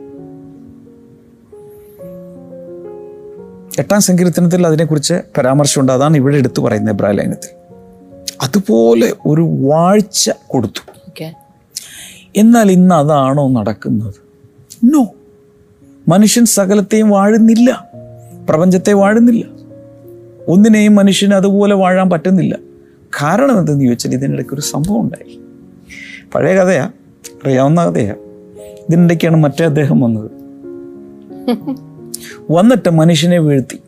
എട്ടാം സങ്കീർത്തനത്തിൽ അതിനെക്കുറിച്ച് പരാമർശമുണ്ട്. അതാണ് ഇവിടെ എടുത്തു പറയുന്നത് എബ്രായ ലൈനത്തിൽ അതുപോലെ ഒരു വാഴ്ച കൊടുത്തു. എന്നാൽ ഇന്ന് അതാണോ നടക്കുന്നത്? നോ മനുഷ്യൻ സകലത്തെയും വാഴുന്നില്ല. പ്രപഞ്ചത്തെ വാഴുന്നില്ല. ഒന്നിനെയും മനുഷ്യന് അതുപോലെ വാഴാൻ പറ്റുന്നില്ല. കാരണം എന്തെന്ന് ചോദിച്ചാൽ ഇതിനിടയ്ക്ക് ഒരു സംഭവം ഉണ്ടായി. പഴയ കഥയാ അറിയാവുന്ന കഥയാ. ഇതിനിടയ്ക്കാണ് മറ്റേ അദ്ദേഹം വന്നത്. വന്നിട്ട് മനുഷ്യനെ വീഴ്ത്തി.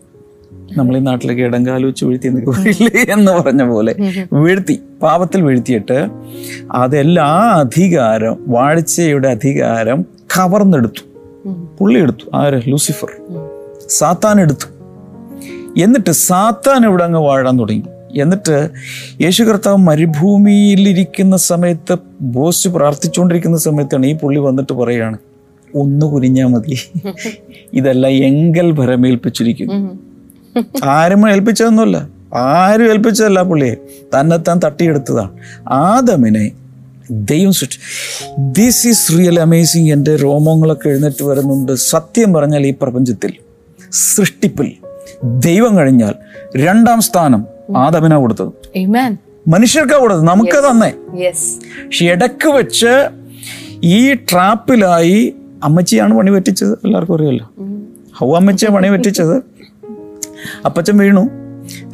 നമ്മൾ ഈ നാട്ടിലൊക്കെ ഇടങ്കാൽ വീഴ്ത്തി എന്നൊക്കെ എന്ന് പറഞ്ഞ പോലെ വീഴ്ത്തി പാപത്തിൽ വീഴ്ത്തിയിട്ട് അതെല്ലാ അധികാരം വാഴ്ചയുടെ അധികാരം കവർന്നെടുത്തു. പുള്ളി എടുത്തു. ആര്? ലൂസിഫർ. സാത്താൻ എടുത്തു. എന്നിട്ട് സാത്താൻ ഇവിടെ അങ്ങ് വാഴാൻ തുടങ്ങി. എന്നിട്ട് യേശു കർത്താവ് മരുഭൂമിയിലിരിക്കുന്ന സമയത്ത് ബോസ് പ്രാർത്ഥിച്ചുകൊണ്ടിരിക്കുന്ന സമയത്താണ് ഈ പുള്ളി വന്നിട്ട് പറയുകയാണ് ഒന്ന് കുനിഞ്ഞാൽ മതി. ഇതെല്ലാം എങ്കൽ ഭരമേൽപ്പിച്ചിരിക്കുന്നു ആരും ഏൽപ്പിച്ചതൊന്നുമല്ല. ആരും ഏൽപ്പിച്ചതല്ല പുള്ളിയെ. തന്നെത്താൻ തട്ടിയെടുത്തതാണ്. ആദമിനെ ദൈവം സൃഷ്ടി ദിസ് ഈസ് റിയൽ അമേസിങ് എന്റെ രോമങ്ങളൊക്കെ എഴുന്നേറ്റ് വരുന്നുണ്ട്. സത്യം പറഞ്ഞാൽ ഈ പ്രപഞ്ചത്തിൽ സൃഷ്ടിപ്പിൽ ദൈവം കഴിഞ്ഞാൽ രണ്ടാം സ്ഥാനം ആദമിനാ കൊടുത്തത്. മനുഷ്യർക്കാ കൊടുത്തത്. നമുക്ക് തന്നെ. Yes. പക്ഷെ ഇടയ്ക്ക് വെച്ച് ഈ ട്രാപ്പിലായി അമ്മച്ചിയാണ് പണി പറ്റിച്ചത്. എല്ലാവർക്കും അറിയാലോ. ഹൗ അമ്മച്ചിയാണ് പണി പറ്റിച്ചത്? അപ്പച്ചൻ വീണു.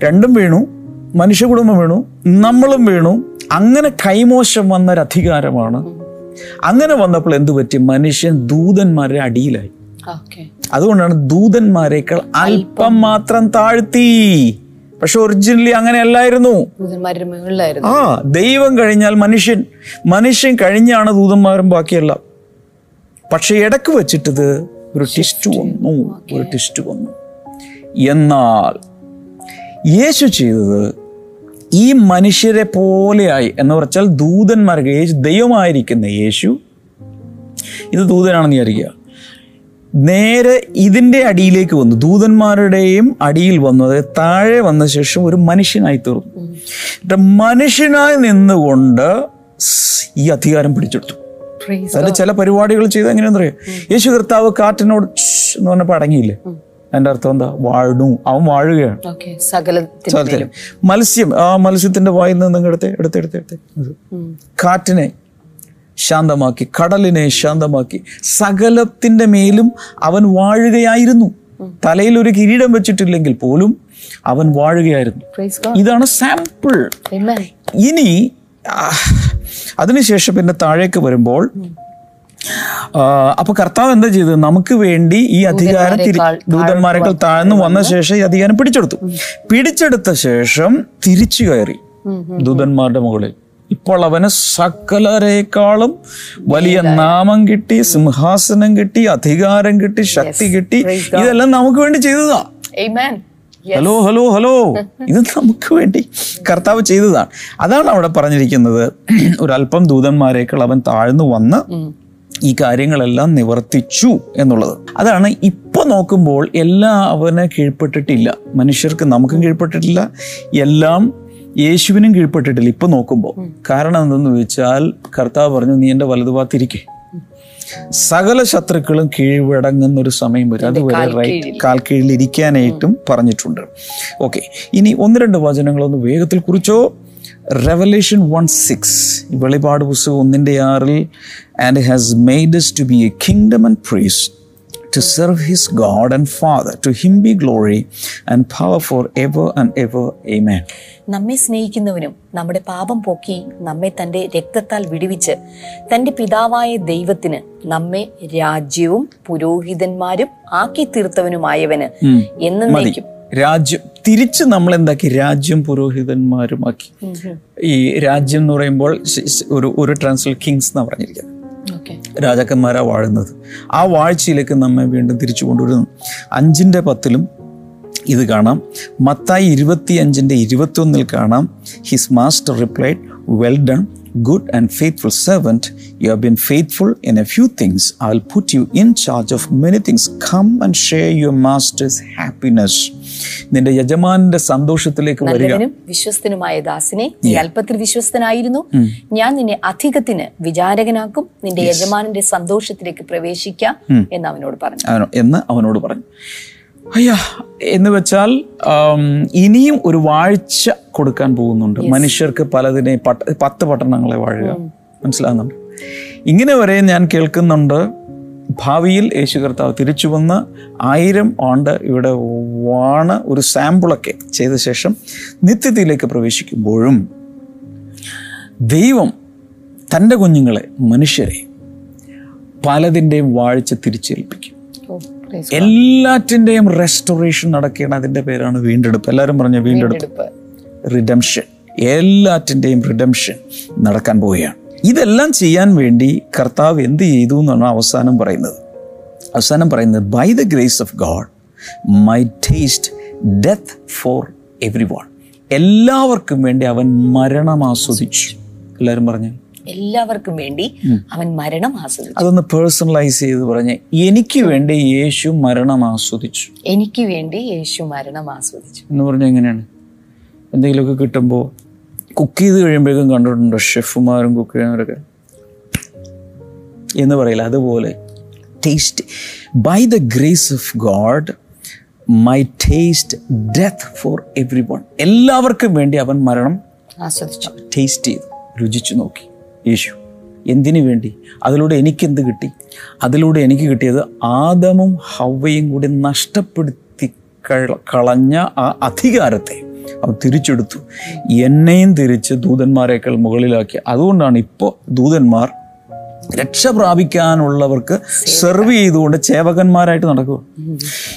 രണ്ടും വീണു. മനുഷ്യ കുടുംബം വീണു. നമ്മളും വീണു. അങ്ങനെ കൈമോശം വന്ന ഒരു അധികാരമാണ് അങ്ങനെ വന്നപ്പോൾ എന്തു പറ്റി? മനുഷ്യൻ ദൂതന്മാരുടെ അടിയിലായി. Okay. അതുകൊണ്ടാണ് ദൂതന്മാരെക്കാൾ അല്പം മാത്രം താഴ്ത്തി. പക്ഷെ ഒറിജിനലി അങ്ങനെയല്ലായിരുന്നു. ദൂതന്മാരുടെ മുകളിലായിരുന്നു. ആ ദൈവം കഴിഞ്ഞാൽ മനുഷ്യൻ മനുഷ്യൻ കഴിഞ്ഞാണ് ദൂതന്മാരും ബാക്കിയല്ല. പക്ഷെ ഇടയ്ക്ക് വെച്ചിട്ടത് ഒരു ടിസ്റ്റ് വന്നു ഒരു ടിസ്റ്റ് വന്നു. എന്നാൽ യേശു ചെയ്തത് ഈ മനുഷ്യരെ പോലെയായി എന്ന് പറഞ്ഞാൽ ദൂതന്മാർക്ക് യേശു ദൈവമായിരിക്കുന്ന യേശു. ഇത് ദൂതനാണെന്ന് വിചാരിക്കുക നേരെ ഇതിന്റെ അടിയിലേക്ക് വന്നു. ദൂതന്മാരുടെയും അടിയിൽ വന്നു. അതായത് താഴെ വന്ന ശേഷം ഒരു മനുഷ്യനായി തീർന്നു. എന്നിട്ട് മനുഷ്യനായി നിന്നുകൊണ്ട് ഈ അധികാരം പിടിച്ചെടുത്തു. അതിന്റെ ചില പരിപാടികൾ ചെയ്ത് എങ്ങനെയാണെന്ന് അറിയാം? യേശു കർത്താവ് കാറ്റിനോട് എന്ന് പറഞ്ഞപ്പോൾ അടങ്ങിയില്ലേ? അതിന്റെ അർത്ഥം എന്താ? വാഴുന്നു. അവൻ വാഴുകയാണ്. മത്സ്യം. ആ മത്സ്യത്തിന്റെ വായിൽ നിന്ന് നിങ്ങൾ എടുത്ത് എടുത്ത് എടുത്ത് എടുത്ത്. കാറ്റിനെ ശാന്തമാക്കി കടലിനെ ശാന്തമാക്കി സകലത്തിന്റെ മേലും അവൻ വാഴുകയായിരുന്നു. തലയിൽ ഒരു കിരീടം വെച്ചിട്ടില്ലെങ്കിൽ പോലും അവൻ വാഴുകയായിരുന്നു. ഇതാണ് സാമ്പിൾ ഇനി അതിനുശേഷം പിന്നെ താഴേക്ക് വരുമ്പോൾ അപ്പൊ കർത്താവ് എന്താ ചെയ്തത്? നമുക്ക് വേണ്ടി ഈ അധികാരം ദൂതന്മാരെക്കാൾ താഴ്ന്നു വന്ന ശേഷം ഈ അധികാരം പിടിച്ചെടുത്തു. പിടിച്ചെടുത്ത ശേഷം തിരിച്ചു കയറി ദൂതന്മാരുടെ മുകളിൽ. ഇപ്പോൾ അവന് സകലരേക്കാളും വലിയ നാമം കിട്ടി സിംഹാസനം കിട്ടി അധികാരം കിട്ടി ശക്തി കിട്ടി. ഇതെല്ലാം നമുക്ക് വേണ്ടി ചെയ്തതാ. Hello hello hello. *laughs* ഇത് നമുക്ക് വേണ്ടി കർത്താവ് ചെയ്തതാണ്. അതാണ് അവിടെ പറഞ്ഞിരിക്കുന്നത്. *clears throat* ഒരല്പം ദൂതന്മാരേക്കാൾ അവൻ താഴ്ന്നു വന്ന് ഈ കാര്യങ്ങളെല്ലാം നിവർത്തിച്ചു എന്നുള്ളത്. അതാണ് ഇപ്പൊ നോക്കുമ്പോൾ എല്ലാം അവന് കീഴ്പ്പെട്ടിട്ടില്ല. മനുഷ്യർക്ക് നമുക്കും കീഴ്പ്പെട്ടിട്ടില്ല. എല്ലാം യേശുവിനും കീഴ്പ്പെട്ടിട്ടില്ല ഇപ്പൊ നോക്കുമ്പോൾ. കാരണം എന്തെന്ന് വെച്ചാൽ കർത്താവ് പറഞ്ഞു നീ എന്റെ വലതുഭാഗത്തിരിക്കേ. സകല ശത്രുക്കളും കീഴ്വടങ്ങുന്ന ഒരു സമയം വരും. അതുവരെ റൈറ്റ് കാൽ കീഴിലിരിക്കാനായിട്ടും പറഞ്ഞിട്ടുണ്ട്. ഓക്കെ. ഇനി ഒന്ന് രണ്ട് വചനങ്ങളൊന്ന് വേഗത്തിൽ കുറിച്ചോ? റെവലേഷൻ വൺ സിക്സ് വെളിപാട് പുസ്തകം ഒന്നിന്റെ ആറിൽ and has made to be a kingdom and priests to serve his God and Father. To him be glory and power ever and and ever. Amen. നമ്മെ സ്നേഹിക്കുന്നവനും നമ്മുടെ പാപം പോക്കി നമ്മെ തന്റെ രക്തത്താൽ വിടുവിച്ച് തന്റെ പിതാവായ ദൈവത്തിന് നമ്മെ രാജ്യവും പുരോഹിതന്മാരും ആക്കി തീർത്തവനുമായവന് എന്നേക്കും രാജ്യം തിരിച്ച് നമ്മൾ എന്താക്കി രാജ്യം പുരോഹിതന്മാരുമാക്കി. ഈ രാജ്യം എന്ന് പറയുമ്പോൾ ഒരു ഒരു ട്രാൻസ്ലേറ്റ് കിങ്സ് എന്നാണ് പറഞ്ഞിരിക്കുന്നത്. രാജാക്കന്മാരാ വാഴുന്നത്. ആ വാഴ്ചയിലേക്ക് നമ്മെ വീണ്ടും തിരിച്ചു കൊണ്ടുവരുന്നു. അഞ്ചിന്റെ പത്തിലും ഇത് കാണാം. മത്തായി ഇരുപത്തി അഞ്ചിന്റെ ഇരുപത്തൊന്നിൽ കാണാം. His master replied well done good and faithful servant you have been faithful in a few things I will put you in charge of many things come and share your master's happiness നിന്റെ യജമാനന്റെ സന്തോഷത്തിലേക്ക് വരിക. വിശ്വസ്തനുമായ ദാസിനെ നീ അല്പത്തിൽ വിശ്വസ്തനായിരുന്നു. ഞാൻ നിന്നെ അധികത്തിന് വിചാരകനാക്കും. നിന്റെ യജമാനന്റെ സന്തോഷത്തിലേക്ക് പ്രവേശിക്കാം എന്ന് അവനോട് പറഞ്ഞു. എന്ന് അവനോട് പറഞ്ഞു. അയ്യാ എന്ന് വെച്ചാൽ ഇനിയും ഒരു വാഴ്ച കൊടുക്കാൻ പോകുന്നുണ്ട്. മനുഷ്യർക്ക് പലതിനെ പട്ട പത്ത് പട്ടണങ്ങളെ വാഴുക. മനസ്സിലാകുന്നുണ്ട്? ഇങ്ങനെ വരെ ഞാൻ കേൾക്കുന്നുണ്ട് ഭാവിയിൽ യേശു കർത്താവ് തിരിച്ചു വന്ന് ആയിരം ആണ്ട് ഇവിടെ വാണ് ഒരു സാമ്പിളൊക്കെ ചെയ്ത ശേഷം നിത്യത്തിലേക്ക് പ്രവേശിക്കുമ്പോഴും ദൈവം തന്റെ കുഞ്ഞുങ്ങളെ മനുഷ്യരെ പലതിന്റെയും വാഴ്ച തിരിച്ചേൽപ്പിക്കും. എല്ലാറ്റിന്റെയും റെസ്റ്റോറേഷൻ നടക്കുകയാണ് അതിന്റെ പേരാണ് വീണ്ടെടുപ്പ്. എല്ലാവരും പറഞ്ഞ വീണ്ടെടുപ്പ്. റിഡംഷൻ എല്ലാറ്റിന്റെയും റിഡംഷൻ നടക്കാൻ പോവുകയാണ്. ഇതെല്ലാം ചെയ്യാൻ വേണ്ടി കർത്താവ് എന്ത് ചെയ്തു എന്നാണ് അവസാനം പറയുന്നത്. അവസാനം പറയുന്നത് by the grace of God my taste death for every one എല്ലാവർക്കും വേണ്ടി അവൻ മരണം ആസ്വദിച്ചു. എല്ലാവരും പറഞ്ഞു? എല്ലാവർക്കും വേണ്ടി അവൻ മരണം ആസ്വദിച്ചു. അതൊന്ന് പേഴ്സണലൈസ് ചെയ്ത് പറഞ്ഞ. എനിക്ക് വേണ്ടി യേശു മരണം ആസ്വദിച്ചു. എനിക്ക് വേണ്ടി യേശു മരണം ആസ്വദിച്ചു. എന്ന് പറഞ്ഞാൽ എങ്ങനെയാണ്? എന്തെങ്കിലുമൊക്കെ കിട്ടുമ്പോൾ കുക്ക് ചെയ്ത് കഴിയുമ്പോഴേക്കും കണ്ടിട്ടുണ്ടോ? ഷെഫുമാരും കുക്ക് ചെയ്യുന്നവരൊക്കെ. എന്ന് പറയില്ല. അതുപോലെ taste by the grace of God my taste death for every one എല്ലാവർക്കും വേണ്ടി അവൻ മരണം ആസ്വദിച്ചു. ടേസ്റ്റ് ചെയ്തു രുചിച്ചു നോക്കി. യേശു. എന്തിനു വേണ്ടി? അതിലൂടെ എനിക്കെന്ത് കിട്ടി? അതിലൂടെ എനിക്ക് കിട്ടിയത് ആദമും ഹവയും കൂടി നഷ്ടപ്പെടുത്തി കളഞ്ഞ ആ അധികാരത്തെ അവൻ തിരിച്ചെടുത്തു. എന്നെയും തിരിച്ച് ദൂതന്മാരെക്കാൾ മുകളിലാക്കി. അതുകൊണ്ടാണ് ഇപ്പോൾ ദൂതന്മാർ രക്ഷ പ്രാപിക്കാനുള്ളവർക്ക് സെർവ് ചെയ്തുകൊണ്ട് ചേവകന്മാരായിട്ട് നടക്കുക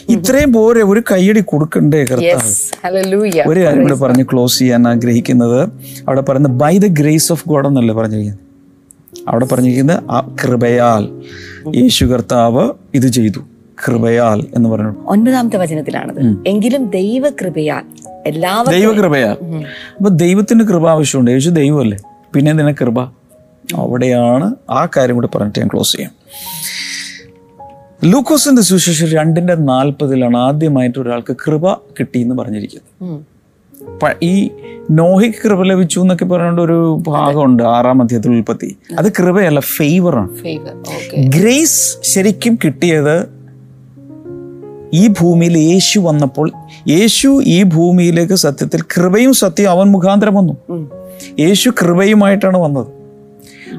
ഇത്രയും പോരെ ഒരു കൈയടി കൊടുക്കണ്ടേ കർത്താവ്? ഒരു കാര്യം കൂടെ പറഞ്ഞ് ക്ലോസ് ചെയ്യാൻ ആഗ്രഹിക്കുന്നത് അവിടെ പറയുന്നത് by the grace of God എന്നല്ലേ പറഞ്ഞിരിക്കുന്നത്? അവിടെ പറഞ്ഞിരിക്കുന്നത് ആ കൃപയാൽ യേശു കർത്താവ് ഇത് ചെയ്തു. കൃപയാൽ എന്ന് പറഞ്ഞു. ഒൻപതാമത്തെ വചനത്തിലാണത്. എങ്കിലും ദൈവകൃപയാൽ ദൈവ ദൈവകൃപയാൽ. അപ്പൊ ദൈവത്തിന് കൃപ ആവശ്യമുണ്ട്. യേശു ദൈവമല്ലേ? പിന്നെ എന്തിനാ കൃപ? അവിടെയാണ് ആ കാര്യം കൂടി പറഞ്ഞിട്ട് ഞാൻ ക്ലോസ് ചെയ്യാം ലൂക്കോസിന്റെ സുവിശേഷം രണ്ടിന്റെ നാൽപ്പതിലാണ് ആദ്യമായിട്ട് ഒരാൾക്ക് കൃപ കിട്ടിയെന്ന് പറഞ്ഞിരിക്കുന്നത്. ഈ നോഹിക്ക് കൃപ ലഭിച്ചു എന്നൊക്കെ പറഞ്ഞുകൊണ്ട് ഒരു ഭാഗമുണ്ട് ആറാം അധ്യായത്തിൽ ഉൽപ്പത്തി അത് കൃപയല്ല ഫേവറാണ്. ഗ്രേസ് ശരിക്കും കിട്ടിയത് ഈ ഭൂമിയിൽ യേശു വന്നപ്പോൾ യേശു ഈ ഭൂമിയിലേക്ക് സത്യത്തിൽ കൃപയും സത്യം അവൻ മുഖാന്തരം വന്നു. യേശു കൃപയുമായിട്ടാണ് വന്നത്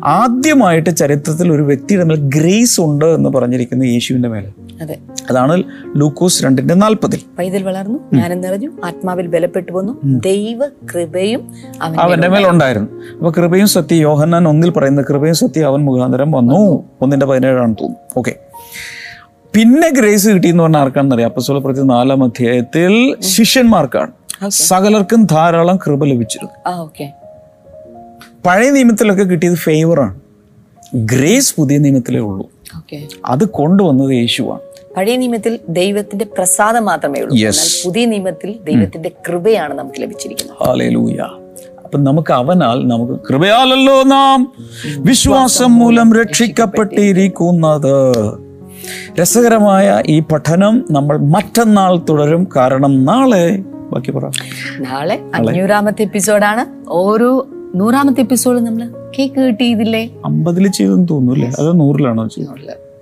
ആദ്യമായിട്ട് ചരിത്രത്തിൽ ഒരു വ്യക്തിയുടെ മേൽ ഗ്രേസ് ഉണ്ട് എന്ന് പറഞ്ഞിരിക്കുന്നത് യേശുവിന്റെ മേലെ അതെ. അതാണ് ലൂക്കോസ് രണ്ടിന്റെ നാൽപ്പതിൽ. പൈതൽ വളർന്നു ഞാൻ നിറഞ്ഞു ആത്മാവിൽ ബലപ്പെട്ടു വന്നു ദൈവ കൃപയും അവന്റെ മേൽ ഉണ്ടായിരുന്നു. അപ്പൊ കൃപയും സത്യ യോഹന്നാൻ ഒന്നിൽ പറയുന്ന കൃപയും സത്യ അവൻ മുഖാന്തരം വന്നു. ഒന്നിന്റെ പതിനേഴാണ് തോന്നുന്നു. ഓക്കെ പിന്നെ ഗ്രേസ് കിട്ടിയെന്ന് പറഞ്ഞാൽ ആർക്കാണെന്നറിയാം അപ്പസ്വല പ്രതി നാലാം അധ്യായത്തിൽ ശിഷ്യന്മാർക്കാണ്. സകലർക്കും ധാരാളം കൃപ ലഭിച്ചിരുന്നു. പഴയ നിയമത്തിലൊക്കെ കിട്ടിയത് ഫേവറാണ് ഗ്രേസ് പുതിയ നിയമത്തിലേ ഉള്ളൂ. അത് കൊണ്ടുവന്നത് യേശുവാണ്. പഴയ നിയമത്തിൽ ദൈവത്തിന്റെ പ്രസാദം മാത്രമേ ഉള്ളൂ. പുതിയ നിയമത്തിൽ ദൈവത്തിന്റെ കൃപയാണ് നമുക്ക് ലഭിച്ചിരിക്കുന്നത്. അപ്പൊ നമുക്ക് അവനാൽ നമുക്ക് കൃപയാലല്ലോ നാം. വിശ്വാസം മൂലം രക്ഷിക്കപ്പെട്ടിരിക്കുന്നത്. രസകരമായ ഈ പഠനം നമ്മൾ മറ്റന്നാൾ തുടരും. കാരണം നാളെ ബാക്കി പറ. നാളെ അഞ്ഞൂറാമത്തെ എപ്പിസോഡാണ് ഓരോ നൂറാമത്തെ എപ്പിസോഡ് നമ്മൾ കേക്ക് കിട്ടിയതില്ലേ അമ്പതിൽ ചെയ്തെന്ന് തോന്നുന്നു അത് നൂറിലാണോ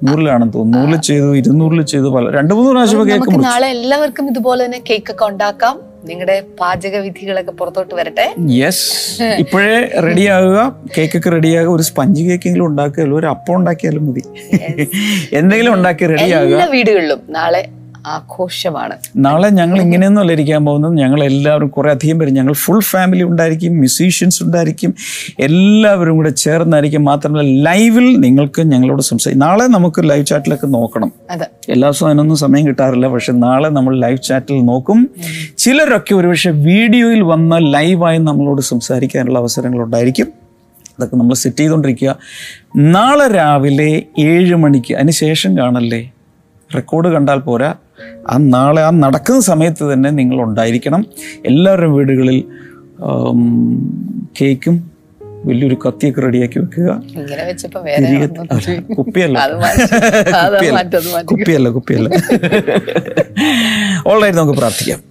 നൂറിലാണെന്ന് തോന്നുന്നു. നൂറിൽ ചെയ്തു ഇരുന്നൂറിൽ ചെയ്തു പല രണ്ടു മൂന്ന് പ്രാവശ്യം കേക്ക് നാളെ എല്ലാവർക്കും ഇതുപോലെ തന്നെ കേക്ക് ഒക്കെ ഉണ്ടാക്കാം. നിങ്ങളുടെ പാചക വിധികളൊക്കെ പുറത്തോട്ട് വരട്ടെ. യെസ് *laughs* ഇപ്പോഴേ റെഡിയാകുക കേക്കൊക്കെ റെഡിയാകുക ഒരു സ്പഞ്ച് കേക്കെങ്കിലും ഉണ്ടാക്കിയാലും ഒരു അപ്പം ഉണ്ടാക്കിയാലും മതി. *laughs* എന്തെങ്കിലും ഉണ്ടാക്കി റെഡിയാകുക എല്ലാ വീടുകളിലും നാളെ ആഘോഷമാണ്. നാളെ ഞങ്ങൾ ഇങ്ങനെയൊന്നുമല്ല ഇരിക്കാൻ പോകുന്നത്. ഞങ്ങൾ എല്ലാവരും കുറെ അധികം പേര് ഞങ്ങൾ ഫുൾ ഫാമിലി ഉണ്ടായിരിക്കും മ്യൂസീഷ്യൻസ് ഉണ്ടായിരിക്കും എല്ലാവരും കൂടെ ചേർന്നായിരിക്കും. മാത്രമല്ല ലൈവിൽ നിങ്ങൾക്ക് ഞങ്ങളോട് സംസാരിക്കും നാളെ നമുക്ക് ലൈവ് ചാറ്റിലൊക്കെ നോക്കണം. അതെ. എല്ലാ ദിവസവും അതിനൊന്നും സമയം കിട്ടാറില്ല. പക്ഷെ നാളെ നമ്മൾ ലൈവ് ചാറ്റിൽ നോക്കും. ചിലരൊക്കെ ഒരുപക്ഷെ വീഡിയോയിൽ വന്ന് ലൈവായി നമ്മളോട് സംസാരിക്കാനുള്ള അവസരങ്ങൾ ഉണ്ടായിരിക്കും അതൊക്കെ നമ്മൾ സെറ്റ് ചെയ്തുകൊണ്ടിരിക്കുക. നാളെ രാവിലെ ഏഴ് മണിക്ക് അതിന് ശേഷം കാണല്ലേ? റെക്കോർഡ് കണ്ടാൽ പോരാ. ആ നാളെ ആ നടക്കുന്ന സമയത്ത് തന്നെ നിങ്ങൾ ഉണ്ടായിരിക്കണം എല്ലാവരുടെയും വീടുകളിൽ കേക്കും വലിയൊരു കത്തിയൊക്കെ റെഡിയാക്കി വെക്കുക. കുപ്പിയല്ല. കുപ്പിയല്ല. *laughs* കുപ്പിയല്ല ഓൾറൈറ്റ് നമുക്ക് പ്രാർത്ഥിക്കാം.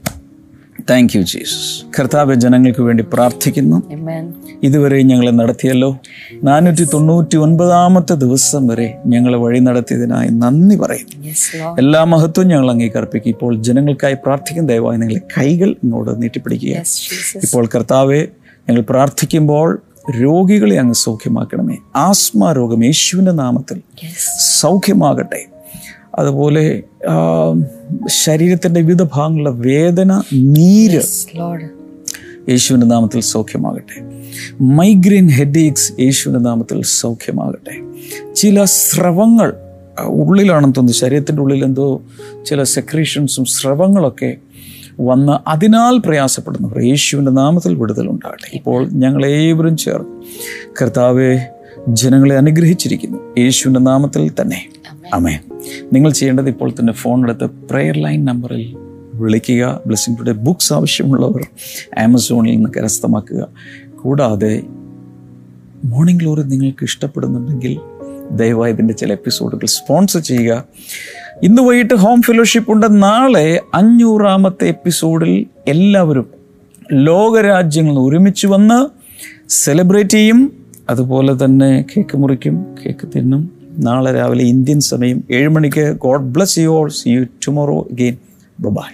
താങ്ക് യു ജീസസ് കർത്താവ് ജനങ്ങൾക്ക് വേണ്ടി പ്രാർത്ഥിക്കുന്നു. Amen. ഇതുവരെ ഞങ്ങളെ നടത്തിയല്ലോ. നാനൂറ്റി തൊണ്ണൂറ്റി ഒൻപതാമത്തെ ദിവസം വരെ ഞങ്ങളെ വഴി നടത്തിയതിനായി നന്ദി പറയുന്നു. എല്ലാ മഹത്വവും ഞങ്ങൾ അംഗീകർപ്പിക്കും ഇപ്പോൾ ജനങ്ങൾക്കായി പ്രാർത്ഥിക്കുന്ന ദയവായി നിങ്ങളെ കൈകൾ ഇങ്ങോട്ട് നീട്ടിപ്പിടിക്കുക. ഇപ്പോൾ കർത്താവെ ഞങ്ങൾ പ്രാർത്ഥിക്കുമ്പോൾ രോഗികളെ അങ്ങ് സൗഖ്യമാക്കണമേ. ആസ്മ രോഗം യേശുവിന്റെ നാമത്തിൽ. സൗഖ്യമാകട്ടെ. അതുപോലെ ശരീരത്തിന്റെ വിവിധ ഭാഗങ്ങളിലെ വേദന നീര് യേശുവിന്റെ നാമത്തിൽ സൗഖ്യമാകട്ടെ. മൈഗ്രെയിൻ ഹെഡേക്സ് യേശുവിന്റെ നാമത്തിൽ സൗഖ്യമാകട്ടെ. ചില സ്രവങ്ങൾ ഉള്ളിലാണെന്ന് തോന്നുന്നു ശരീരത്തിന്റെ ഉള്ളിൽ എന്തോ ചില സെക്രീഷൻസും സ്രവങ്ങളൊക്കെ വന്ന് അതിനാൽ പ്രയാസപ്പെടുന്നവർ യേശുവിന്റെ നാമത്തിൽ വിടുതലുണ്ടാകട്ടെ ഇപ്പോൾ ഞങ്ങളേവരും ചേർന്ന് കർത്താവെ ജനങ്ങളെ അനുഗ്രഹിച്ചിരിക്കുന്നു. യേശുവിന്റെ നാമത്തിൽ തന്നെ. അമേ നിങ്ങൾ ചെയ്യേണ്ടത് ഇപ്പോൾ തന്നെ ഫോൺ എടുത്ത് പ്രെയർ ലൈൻ നമ്പറിൽ വിളിക്കുക. ബ്ലെസ്സിംഗ് ടുഡേ ബുക്സ് ആവശ്യമുള്ളവർ ആമസോണിൽ നിന്ന് കരസ്ഥമാക്കുക. കൂടാതെ മോർണിംഗ് ഗ്ലോറി നിങ്ങൾക്ക് ഇഷ്ടപ്പെടുന്നുണ്ടെങ്കിൽ ദയവായി ഇതിന്റെ ചില എപ്പിസോഡുകൾ സ്പോൺസർ ചെയ്യുക. ഇന്ന് വൈകിട്ട് ഹോം ഫെലോഷിപ്പ് ഉണ്ട്. നാളെ അഞ്ഞൂറാമത്തെ എപ്പിസോഡിൽ എല്ലാവരും ലോകരാജ്യങ്ങൾ ഒരുമിച്ച് വന്ന് സെലിബ്രേറ്റ് ചെയ്യും. അതുപോലെ തന്നെ കേക്ക് മുറിക്കും. കേക്ക് തിന്നും. നാളെ രാവിലെ ഇന്ത്യൻ സമയം ഏഴ് മണിക്ക് God bless you all. See you tomorrow again bye